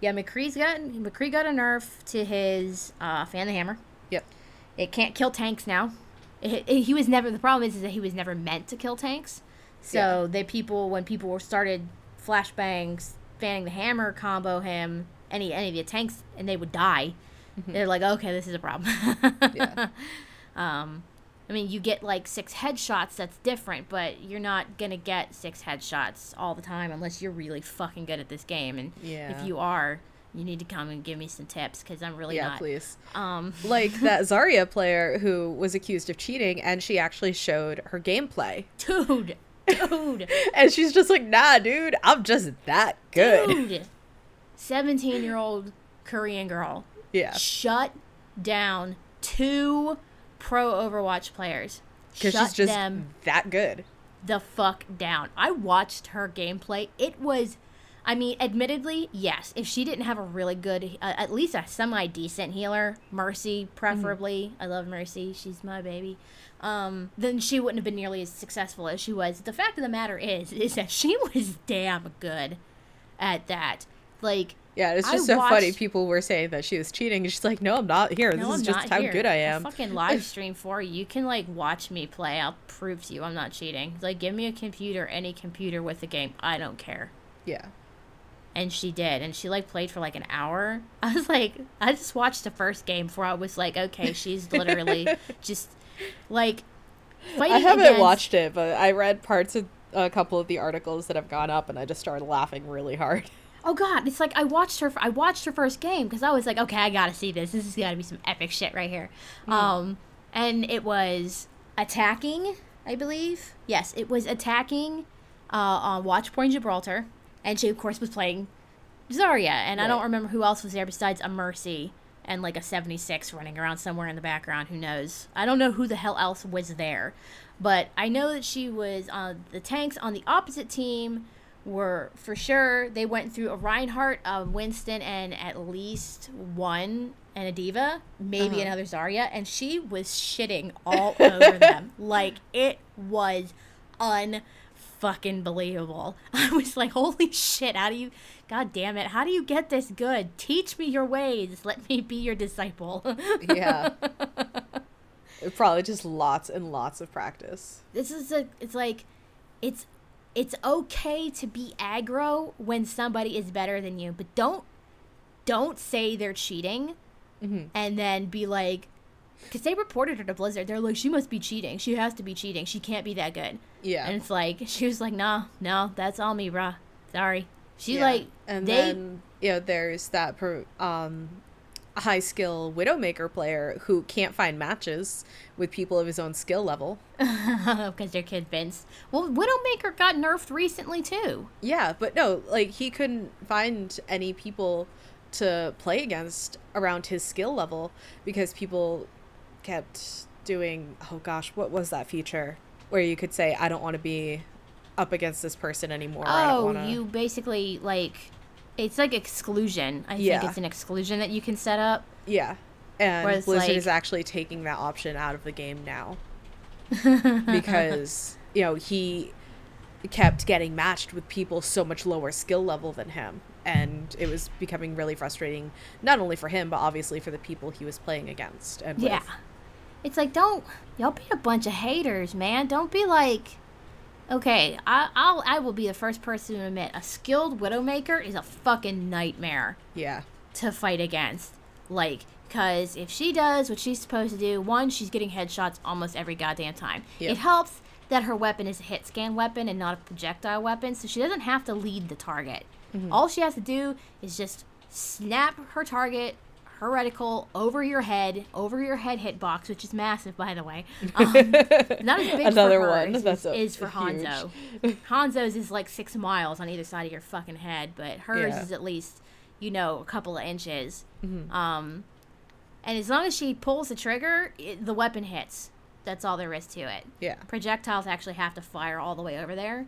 [SPEAKER 3] yeah, McCree's got McCree got a nerf to his uh, fan the hammer.
[SPEAKER 1] Yep.
[SPEAKER 3] It can't kill tanks now. It, it- he was never. The problem is, is that he was never meant to kill tanks. So they people when people were started flashbangs, fanning the hammer combo him any any of the tanks and they would die. They're like, okay, this is a problem.
[SPEAKER 1] Yeah.
[SPEAKER 3] Um, I mean, you get like six headshots. That's different, but you're not gonna get six headshots all the time unless you're really fucking good at this game. And
[SPEAKER 1] Yeah.
[SPEAKER 3] if you are, you need to come and give me some tips because I'm really
[SPEAKER 1] yeah,
[SPEAKER 3] not.
[SPEAKER 1] please.
[SPEAKER 3] Um,
[SPEAKER 1] Like that Zarya player who was accused of cheating and she actually showed her gameplay.
[SPEAKER 3] dude, dude,
[SPEAKER 1] And she's just like, nah, dude, I'm just that good.
[SPEAKER 3] dude. Seventeen-year-old Korean girl
[SPEAKER 1] Yeah.
[SPEAKER 3] shut down two pro Overwatch players.
[SPEAKER 1] Because she's just
[SPEAKER 3] them
[SPEAKER 1] that good.
[SPEAKER 3] the fuck down. I watched her gameplay. It was, I mean, admittedly, yes. If she didn't have a really good, uh, at least a semi decent healer, Mercy preferably. I love Mercy. She's my baby. Um, then she wouldn't have been nearly as successful as she was. The fact of the matter is, is that she was damn good at that. Like,
[SPEAKER 1] Yeah, it's
[SPEAKER 3] I
[SPEAKER 1] just so funny. People were saying that she was cheating, and she's like, "No, I'm not here.
[SPEAKER 3] no,
[SPEAKER 1] this is
[SPEAKER 3] I'm
[SPEAKER 1] just
[SPEAKER 3] not
[SPEAKER 1] how
[SPEAKER 3] here.
[SPEAKER 1] good I am."
[SPEAKER 3] I'll
[SPEAKER 1] am."
[SPEAKER 3] fucking live stream for you. You can like watch me play. I'll prove to you I'm not cheating. Like, give me a computer, any computer with the game. I don't care.
[SPEAKER 1] Yeah,
[SPEAKER 3] and she did and she like played for like an hour i was like i just watched the first game before i was like okay she's literally just like
[SPEAKER 1] I haven't
[SPEAKER 3] against-
[SPEAKER 1] watched it, but I read parts of a couple of the articles that have gone up, and I just started laughing really hard.
[SPEAKER 3] Oh god. It's like i watched her i watched her first game because i was like okay i gotta see this. This is gotta be some epic shit right here. Um and it was attacking i believe. Yes it was attacking uh on watch point gibraltar. And she of course was playing Zarya, and I don't remember who else was there besides a Mercy and like a 76 running around somewhere in the background. Who knows? I don't know who the hell else was there, but I know that she was on the tanks on the opposite team. Were for sure they went through a Reinhardt, a Winston, and at least one and a D.Va, maybe
[SPEAKER 1] Uh-huh.
[SPEAKER 3] another Zarya, and she was shitting all over them. Like it was unfucking believable. I was like, holy shit, how do you God damn it, how do you get this good? Teach me your ways. Let me be your disciple.
[SPEAKER 1] Yeah, probably just lots and lots of practice.
[SPEAKER 3] this is a it's like it's it's okay to be aggro when somebody is better than you, but don't don't say they're cheating and then be like because they reported her to Blizzard. They're like, she must be cheating. She has to be cheating. She can't be that good.
[SPEAKER 1] Yeah,
[SPEAKER 3] And it's like she was like, no, no, that's all me, bruh. Sorry. She
[SPEAKER 1] Yeah.
[SPEAKER 3] like
[SPEAKER 1] and
[SPEAKER 3] they
[SPEAKER 1] then you know there's that per, um high skill widowmaker player who can't find matches with people of his own skill level
[SPEAKER 3] because they're convinced. Well, Widowmaker got nerfed recently too.
[SPEAKER 1] yeah but no like he couldn't find any people to play against around his skill level because people kept doing oh gosh what was that feature where you could say i don't want to be up against this person anymore I don't
[SPEAKER 3] Oh,
[SPEAKER 1] wanna...
[SPEAKER 3] you basically like it's like exclusion. I
[SPEAKER 1] Yeah.
[SPEAKER 3] think it's an exclusion that you can set up.
[SPEAKER 1] Yeah. And
[SPEAKER 3] Whereas,
[SPEAKER 1] Blizzard
[SPEAKER 3] like-
[SPEAKER 1] is actually taking that option out of the game now. because, you know, he kept getting matched with people so much lower skill level than him. And it was becoming really frustrating, not only for him, but obviously for the people he was playing against. And
[SPEAKER 3] Yeah.
[SPEAKER 1] with.
[SPEAKER 3] It's like don't y'all be a bunch of haters, man. Don't be like Okay, I, I'll I will be the first person to admit a skilled Widowmaker is a fucking nightmare
[SPEAKER 1] Yeah.
[SPEAKER 3] to fight against. Like, because if she does what she's supposed to do, one, she's getting headshots almost every goddamn time.
[SPEAKER 1] Yep.
[SPEAKER 3] It helps that her weapon is a hit scan weapon and not a projectile weapon, so she doesn't have to lead the target. Mm-hmm. All she has to do is just snap her target, her reticle, over your head, over your head hitbox, which is massive, by the way. Um, not as big
[SPEAKER 1] Another
[SPEAKER 3] for
[SPEAKER 1] one
[SPEAKER 3] hers
[SPEAKER 1] that's
[SPEAKER 3] is, for
[SPEAKER 1] huge.
[SPEAKER 3] Hanzo. Hanzo's is like six miles on either side of your fucking head, but hers
[SPEAKER 1] Yeah.
[SPEAKER 3] is at least, you know, a couple of inches.
[SPEAKER 1] Mm-hmm.
[SPEAKER 3] Um, and as long as she pulls the trigger, it, the weapon hits. That's all there is to it.
[SPEAKER 1] Yeah.
[SPEAKER 3] Projectiles actually have to fire all the way over there.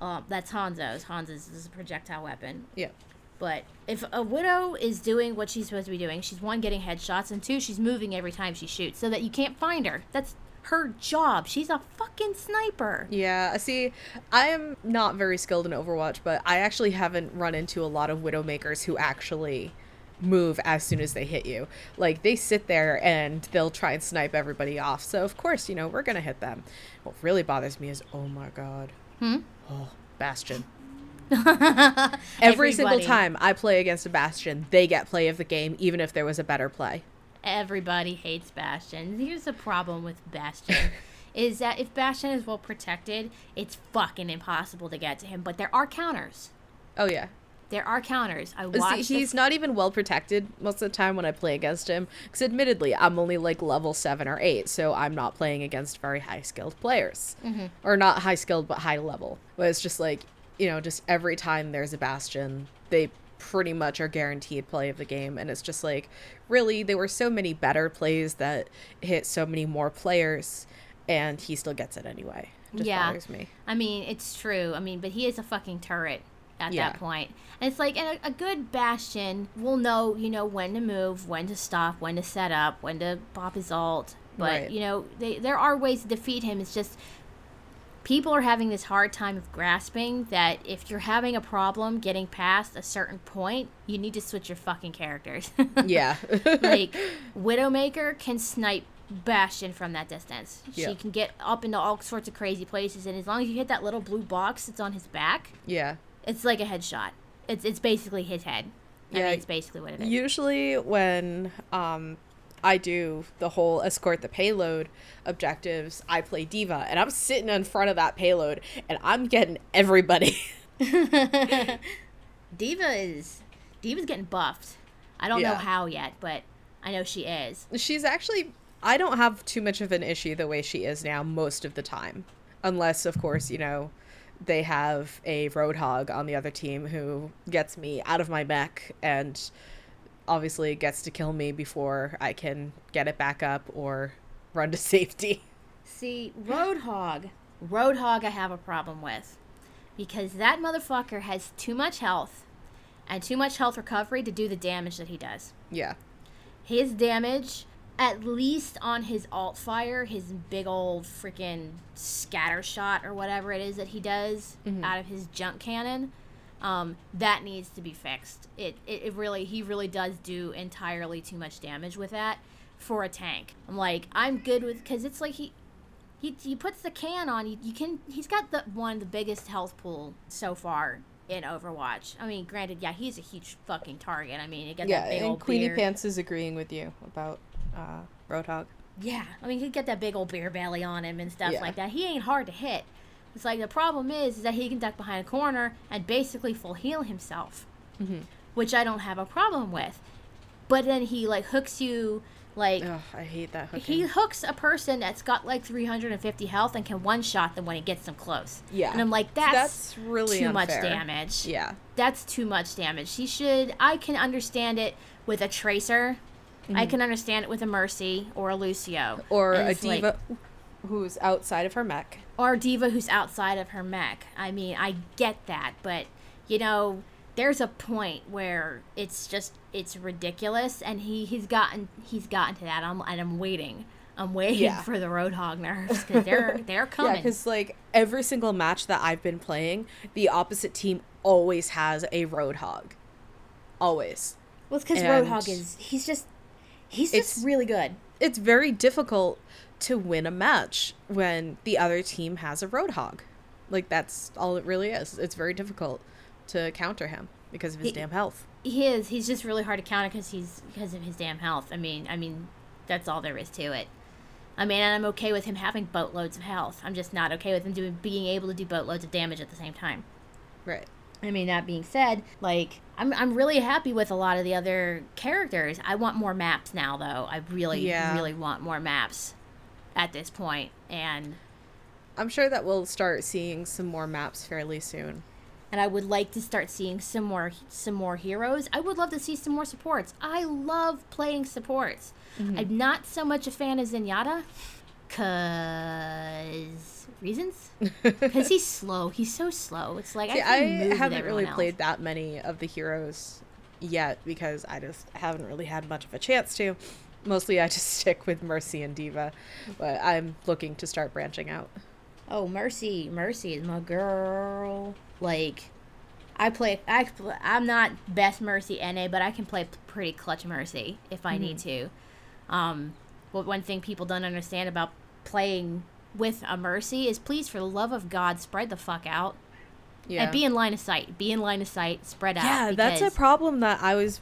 [SPEAKER 3] Uh, that's Hanzo's. Hanzo's is a projectile weapon.
[SPEAKER 1] Yeah.
[SPEAKER 3] But if a widow is doing what she's supposed to be doing, she's one getting headshots, and two she's moving every time she shoots, so that you can't find her. That's her job. She's a fucking sniper.
[SPEAKER 1] Yeah, see, I am not very skilled in Overwatch, but I actually haven't run into a lot of Widowmakers who actually move as soon as they hit you. Like, they sit there and they'll try and snipe everybody off. So, of course, you know, we're gonna hit them. What really bothers me is, oh my god.
[SPEAKER 3] Hmm?
[SPEAKER 1] Oh, Bastion. Every single time I play against a Bastion, they get play of the game, even if there was a better play.
[SPEAKER 3] Everybody hates Bastion. Here's the problem with Bastion. is that if Bastion is well protected, it's fucking impossible to get to him. But there are counters.
[SPEAKER 1] Oh, yeah.
[SPEAKER 3] There are counters. I
[SPEAKER 1] See,
[SPEAKER 3] watched.
[SPEAKER 1] he's not even well protected most of the time when I play against him. Because admittedly, I'm only like level seven or eight, so I'm not playing against very high skilled players, mm-hmm. or not high skilled but high level. But it's just like you know, just every time there's a bastion, they pretty much are guaranteed play of the game, and it's just like really there were so many better plays that hit so many more players, and he still gets it anyway. It just
[SPEAKER 3] Yeah.
[SPEAKER 1] bothers me.
[SPEAKER 3] I mean, it's true. I mean, but he is a fucking turret at
[SPEAKER 1] Yeah.
[SPEAKER 3] that point. And it's like, and a, a good Bastion will know, you know, when to move, when to stop, when to set up, when to pop his ult. But,
[SPEAKER 1] Right.
[SPEAKER 3] you know, they, there are ways to defeat him. It's just people are having this hard time of grasping that if you're having a problem getting past a certain point, you need to switch your fucking characters.
[SPEAKER 1] Yeah.
[SPEAKER 3] like Widowmaker can snipe Bastion from that distance.
[SPEAKER 1] Yeah.
[SPEAKER 3] She can get up into all sorts of crazy places, and as long as you hit that little blue box that's on his back,
[SPEAKER 1] yeah.
[SPEAKER 3] it's like a headshot. It's it's basically his head. I
[SPEAKER 1] Yeah,
[SPEAKER 3] mean, it's basically what it is.
[SPEAKER 1] Usually, when um, I do the whole escort the payload objectives, I play D.Va, and I'm sitting in front of that payload, and I'm getting everybody.
[SPEAKER 3] D.Va is D.Va's getting buffed. I don't know how yet, but I know she is.
[SPEAKER 1] She's actually. I don't have too much of an issue the way she is now most of the time. Unless, of course, you know, they have a Roadhog on the other team who gets me out of my mech and obviously it gets to kill me before I can get it back up or run to safety.
[SPEAKER 3] See, Roadhog, Roadhog, I have a problem with because that motherfucker has too much health and too much health recovery to do the damage that he does.
[SPEAKER 1] Yeah.
[SPEAKER 3] his damage at least on his alt fire his big old freaking scatter shot or whatever it is that he does mm-hmm. out of his junk cannon um, that needs to be fixed it, it, it really he really does do entirely too much damage with that for a tank i'm like i'm good with because it's like he he, he puts the can on you, you can he's got the one of the biggest health pool so far in overwatch i mean granted yeah he's a huge fucking target i mean got
[SPEAKER 1] Yeah,
[SPEAKER 3] that big
[SPEAKER 1] and
[SPEAKER 3] old
[SPEAKER 1] Queenie
[SPEAKER 3] beard.
[SPEAKER 1] Pants is agreeing with you about uh, Roadhog.
[SPEAKER 3] Yeah, I mean, he'd get that big old beer belly on him and stuff
[SPEAKER 1] Yeah.
[SPEAKER 3] like that. He ain't hard to hit. It's like the problem is, is that he can duck behind a corner and basically full heal himself,
[SPEAKER 1] Mm-hmm.
[SPEAKER 3] which I don't have a problem with. But then he like hooks you like
[SPEAKER 1] Ugh, I hate that hooking.
[SPEAKER 3] he hooks a person that's got like 350 health and can one shot them when he gets them close.
[SPEAKER 1] Yeah.
[SPEAKER 3] and I'm like, that's,
[SPEAKER 1] That's really
[SPEAKER 3] too much damage.
[SPEAKER 1] Yeah.
[SPEAKER 3] that's too much damage. He should. I can understand it with a tracer. I can understand it with a Mercy or a Lucio
[SPEAKER 1] Mm-hmm. Or a
[SPEAKER 3] it's like-
[SPEAKER 1] D.Va who's outside of her mech.
[SPEAKER 3] Or D.Va who's outside of her mech. I mean, I get that, but you know, there's a point where it's just it's ridiculous, and he he's gotten he's gotten to that. I'm and I'm waiting. I'm waiting
[SPEAKER 1] Yeah.
[SPEAKER 3] for the Roadhog nerfs because they're they're coming.
[SPEAKER 1] Yeah, because like every single match that I've been playing, the opposite team always has a Roadhog. Always.
[SPEAKER 3] well, it's because Roadhog is he's just he's just really good.
[SPEAKER 1] It's very difficult to win a match when the other team has a Roadhog. Like that's all it really is. It's very difficult to counter him because of his
[SPEAKER 3] He-
[SPEAKER 1] damn health.
[SPEAKER 3] He is. He's just really hard to counter because he's because of his damn health. I mean, I mean, that's all there is to it. I mean, and I'm okay with him having boatloads of health. I'm just not okay with him doing being able to do boatloads of damage at the same time.
[SPEAKER 1] Right.
[SPEAKER 3] I mean, that being said, like I'm I'm really happy with a lot of the other characters. I want more maps now, though. I really,
[SPEAKER 1] Yeah.
[SPEAKER 3] really want more maps at this point, and
[SPEAKER 1] I'm sure that we'll start seeing some more maps fairly soon.
[SPEAKER 3] and I would like to start seeing some more some more heroes. I would love to see some more supports. I love playing supports. Mm-hmm. I'm not so much a fan of Zenyatta, cause reasons. Because he's slow. He's so slow. It's like
[SPEAKER 1] See,
[SPEAKER 3] I,
[SPEAKER 1] I haven't really
[SPEAKER 3] else.
[SPEAKER 1] played that many of the heroes yet because I just haven't really had much of a chance to. Mostly I just stick with Mercy and D.Va, but I'm looking to start branching out.
[SPEAKER 3] Oh, Mercy, Mercy is my girl. Like, I play. I I'm not best Mercy NA, but I can play pretty clutch Mercy if I need to. Um, but one thing people don't understand about playing with a Mercy is, please, for the love of God, spread the fuck out
[SPEAKER 1] Yeah.
[SPEAKER 3] and be in line of sight. Be in line of sight. Spread out.
[SPEAKER 1] yeah, that's a problem that I was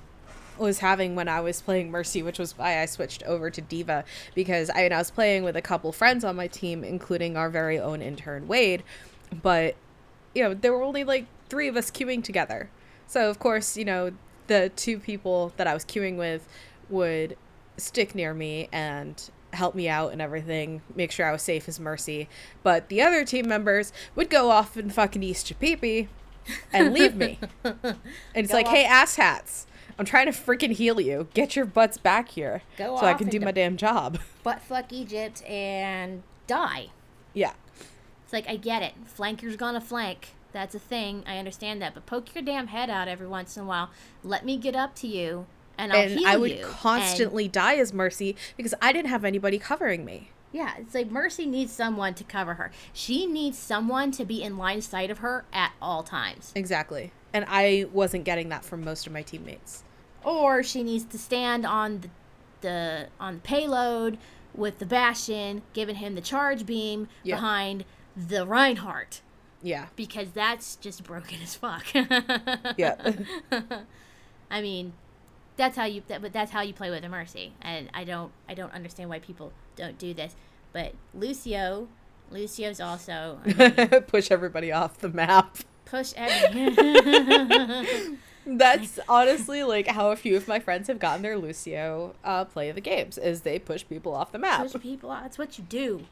[SPEAKER 1] was having when I was playing Mercy, which was why I switched over to D.Va because I, I was playing with a couple friends on my team, including our very own intern Wade, but you know there were only like three of us queuing together, so of course you know the two people that I was queuing with would stick near me and help me out and everything, make sure I was safe as Mercy, but the other team members would go off and fucking East Chapipi and leave me. And it's
[SPEAKER 3] Go
[SPEAKER 1] like,
[SPEAKER 3] off-
[SPEAKER 1] hey, asshats, I'm trying to freaking heal you. Get your butts back here
[SPEAKER 3] Go
[SPEAKER 1] so I can do my damn job.
[SPEAKER 3] butt fuck Egypt and die.
[SPEAKER 1] yeah.
[SPEAKER 3] It's like I get it. Flanker's gonna flank. That's a thing. I understand that. But poke your damn head out every once in a while. Let me get up to you, and I'll
[SPEAKER 1] And
[SPEAKER 3] heal
[SPEAKER 1] I would
[SPEAKER 3] you. And-
[SPEAKER 1] constantly die as Mercy because I didn't have anybody covering me.
[SPEAKER 3] yeah, it's like Mercy needs someone to cover her. She needs someone to be in line sight of her at all times.
[SPEAKER 1] Exactly. And I wasn't getting that from most of my teammates.
[SPEAKER 3] Or she needs to stand on the, the on the payload with the Bastion, giving him the charge beam behind the Reinhardt.
[SPEAKER 1] Yeah.
[SPEAKER 3] Because that's just broken as fuck.
[SPEAKER 1] Yeah.
[SPEAKER 3] I mean, that's how you. That, but that's how you play with a mercy, and I don't. I don't understand why people don't do this. But Lucio, Lucio's also I mean,
[SPEAKER 1] Push everybody off the map.
[SPEAKER 3] push every.
[SPEAKER 1] That's honestly like how a few of my friends have gotten their Lucio uh, play the games is they push people off the map.
[SPEAKER 3] push people out. That's what you do.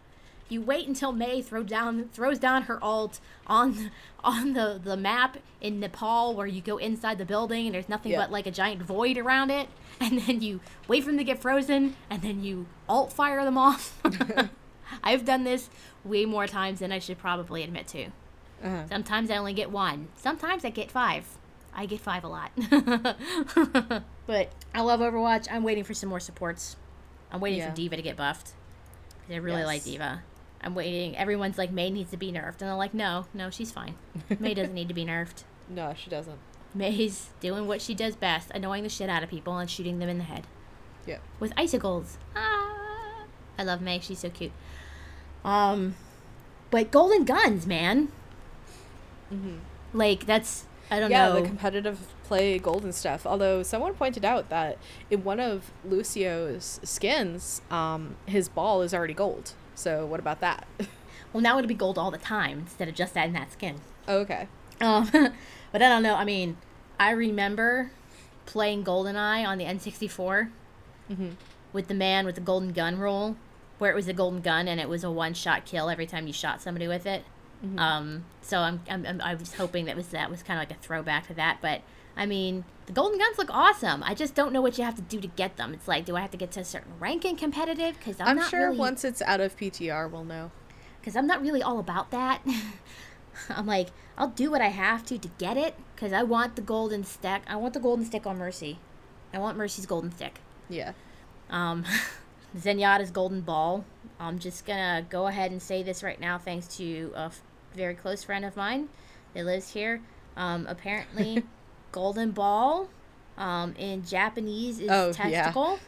[SPEAKER 3] You wait until Mei throw down throws down her alt on on the the map in Nepal where you go inside the building and there's nothing
[SPEAKER 1] Yeah.
[SPEAKER 3] but like a giant void around it, and then you wait for them to get frozen and then you alt fire them off. I've done this way more times than I should probably admit to.
[SPEAKER 1] Uh-huh.
[SPEAKER 3] Sometimes I only get one. Sometimes I get five. I get five a lot. but I love Overwatch. I'm waiting for some more supports. I'm waiting
[SPEAKER 1] Yeah.
[SPEAKER 3] for D.Va to get buffed. I really like D.Va. I'm waiting. Everyone's like, Mei needs to be nerfed. And I'm like, no, no, she's fine. Mei doesn't need to be nerfed.
[SPEAKER 1] No, she doesn't.
[SPEAKER 3] Mei's doing what she does best, annoying the shit out of people and shooting them in the head
[SPEAKER 1] Yeah.
[SPEAKER 3] with icicles. Ah, I love Mei. She's so cute. Um, but golden guns, man. Like that's I don't
[SPEAKER 1] Mm-hmm. yeah, the competitive play golden stuff. Although someone pointed out that in one of Lucio's skins, um, his ball is already gold. So what about that?
[SPEAKER 3] well, now it'll be gold all the time instead of just adding that skin.
[SPEAKER 1] okay.
[SPEAKER 3] Um, but I don't know. I mean, I remember playing GoldenEye on the N64
[SPEAKER 1] Mm-hmm.
[SPEAKER 3] with the man with the golden gun rule, where it was a golden gun and it was a one-shot kill every time you shot somebody with it.
[SPEAKER 1] Mm-hmm.
[SPEAKER 3] Um, so I'm, I'm, I was hoping that was that was kind of like a throwback to that. But I mean, the golden guns look awesome. I just don't know what you have to do to get them. It's like, do I have to get to a certain rank in competitive? Because I'm,
[SPEAKER 1] I'm,
[SPEAKER 3] not
[SPEAKER 1] sure
[SPEAKER 3] really,
[SPEAKER 1] once it's out of PTR, we'll know.
[SPEAKER 3] because I'm not really all about that. I'm like, I'll do what I have to to get it because I want the golden stick. I want the golden stick on Mercy. I want Mercy's golden stick.
[SPEAKER 1] Yeah.
[SPEAKER 3] Um, Zenyatta's golden ball. I'm just gonna go ahead and say this right now, thanks to f- very close friend of mine that lives here. Um, apparently, golden ball um, in Japanese is
[SPEAKER 1] Oh, yeah.
[SPEAKER 3] testicle.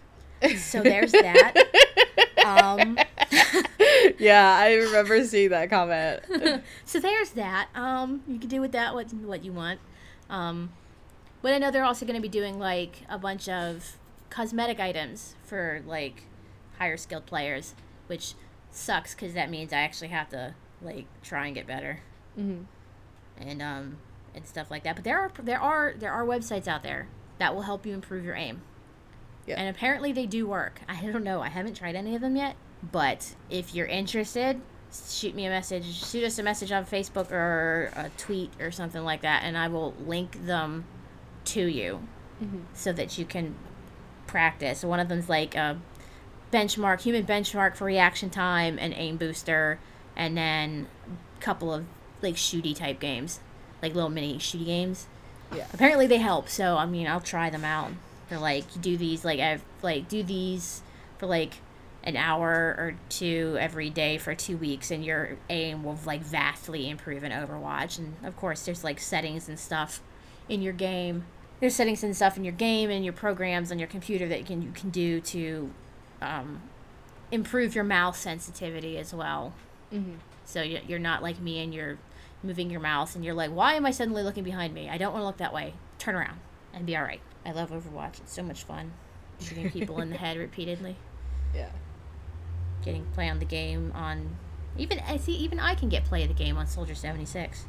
[SPEAKER 3] So there's that. Um,
[SPEAKER 1] yeah, I remember seeing that comment.
[SPEAKER 3] so there's that. Um, you can do with that what what you want. Um, But I know they're also going to be doing like a bunch of cosmetic items for like higher skilled players, which sucks because that means I actually have to like try and get better.
[SPEAKER 1] Mm-hmm.
[SPEAKER 3] And um and stuff like that. But there are there are there are websites out there that will help you improve your aim.
[SPEAKER 1] Yeah.
[SPEAKER 3] And apparently they do work. I don't know. I haven't tried any of them yet. But if you're interested, shoot me a message. Shoot us a message on Facebook or a tweet or something like that, and I will link them to you
[SPEAKER 1] Mm-hmm.
[SPEAKER 3] so that you can practice. One of them's like a benchmark, human benchmark for reaction time and aim booster, and then a couple of like shooty type games, like little mini shooty games.
[SPEAKER 1] Yeah.
[SPEAKER 3] Apparently they help, so I mean I'll try them out. They're like do these like I've like do these for like an hour or two every day for two weeks and your aim will like vastly improve in Overwatch. And of course there's like settings and stuff in your game. There's settings and stuff in your game and your programs on your computer that you can you can do to um, improve your mouse sensitivity as well.
[SPEAKER 1] Mm-hmm.
[SPEAKER 3] So you- you're not like me and you're moving your mouse and you're like, why am I suddenly looking behind me? I don't want to look that way. Turn around and be all right. I love Overwatch. It's so much fun. Shooting people in the head repeatedly.
[SPEAKER 1] Yeah.
[SPEAKER 3] Getting play on the game on even I see even I can get play of the game on Soldier 76.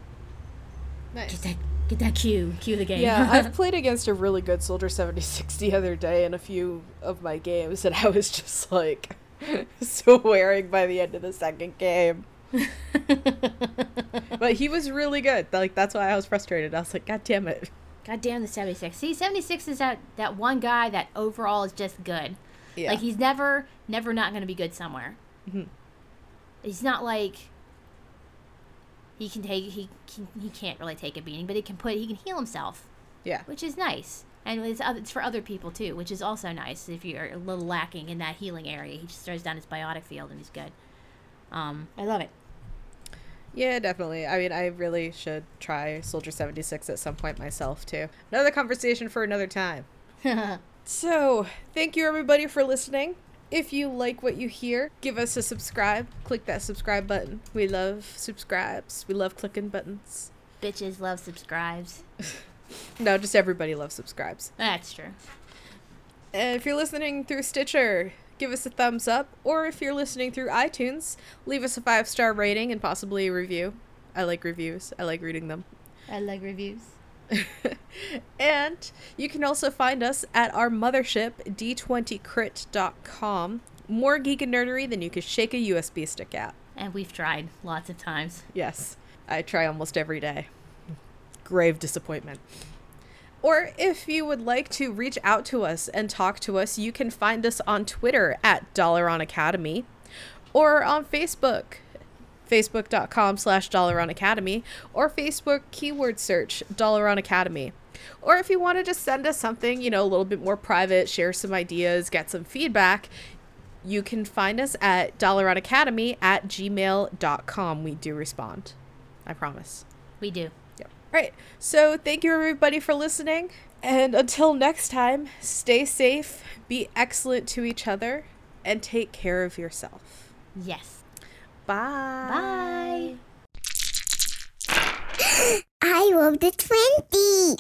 [SPEAKER 1] Nice.
[SPEAKER 3] Get that get that cue, cue the game.
[SPEAKER 1] Yeah, I've played against a really good Soldier 76 the other day in a few of my games, and I was just like swearing by the end of the second game. But he was really good. Like, that's why I was frustrated. I was like, God damn it.
[SPEAKER 3] God damn the 76. See, 76 is that that one guy that overall is just good.
[SPEAKER 1] Yeah.
[SPEAKER 3] Like he's never never not going to be good somewhere.
[SPEAKER 1] Mhm.
[SPEAKER 3] He's not like he can take he can, he can't really take a beating, but he can put he can heal himself,
[SPEAKER 1] yeah.
[SPEAKER 3] which is nice. And it's, it's for other people too, which is also nice. If you're a little lacking in that healing area, he just throws down his biotic field and he's good. Um, I love it.
[SPEAKER 1] Yeah, definitely. I mean, I really should try Soldier 76 at some point myself, too. Another conversation for another time. So, thank you everybody for listening. If you like what you hear, give us a subscribe. Click that subscribe button. We love subscribes. We love clicking buttons.
[SPEAKER 3] Bitches love subscribes.
[SPEAKER 1] No, just everybody loves subscribes.
[SPEAKER 3] That's true.
[SPEAKER 1] And if you're listening through Stitcher, give us a thumbs up. Or if you're listening through iTunes, leave us a five star rating and possibly a review. I like reviews, I like reading them.
[SPEAKER 3] I like reviews.
[SPEAKER 1] and you can also find us at our mothership, d20crit.com. More geek and nerdery than you could shake a USB stick at.
[SPEAKER 3] And we've tried lots of times.
[SPEAKER 1] Yes, I try almost every day. Grave disappointment. Or if you would like to reach out to us and talk to us, you can find us on Twitter at Dalaran Academy or on Facebook, facebook.com slash Dalaran Academy, or Facebook keyword search Dalaran Academy. Or if you want to just send us something, you know, a little bit more private, share some ideas, get some feedback, you can find us at Dalaran Academy at gmail.com. We do respond. I promise.
[SPEAKER 3] We do.
[SPEAKER 1] Yep. All right. So thank you everybody for listening. And until next time, stay safe, be excellent to each other, and take care of yourself.
[SPEAKER 3] Yes.
[SPEAKER 1] Bye.
[SPEAKER 3] Bye.
[SPEAKER 4] I love the 20.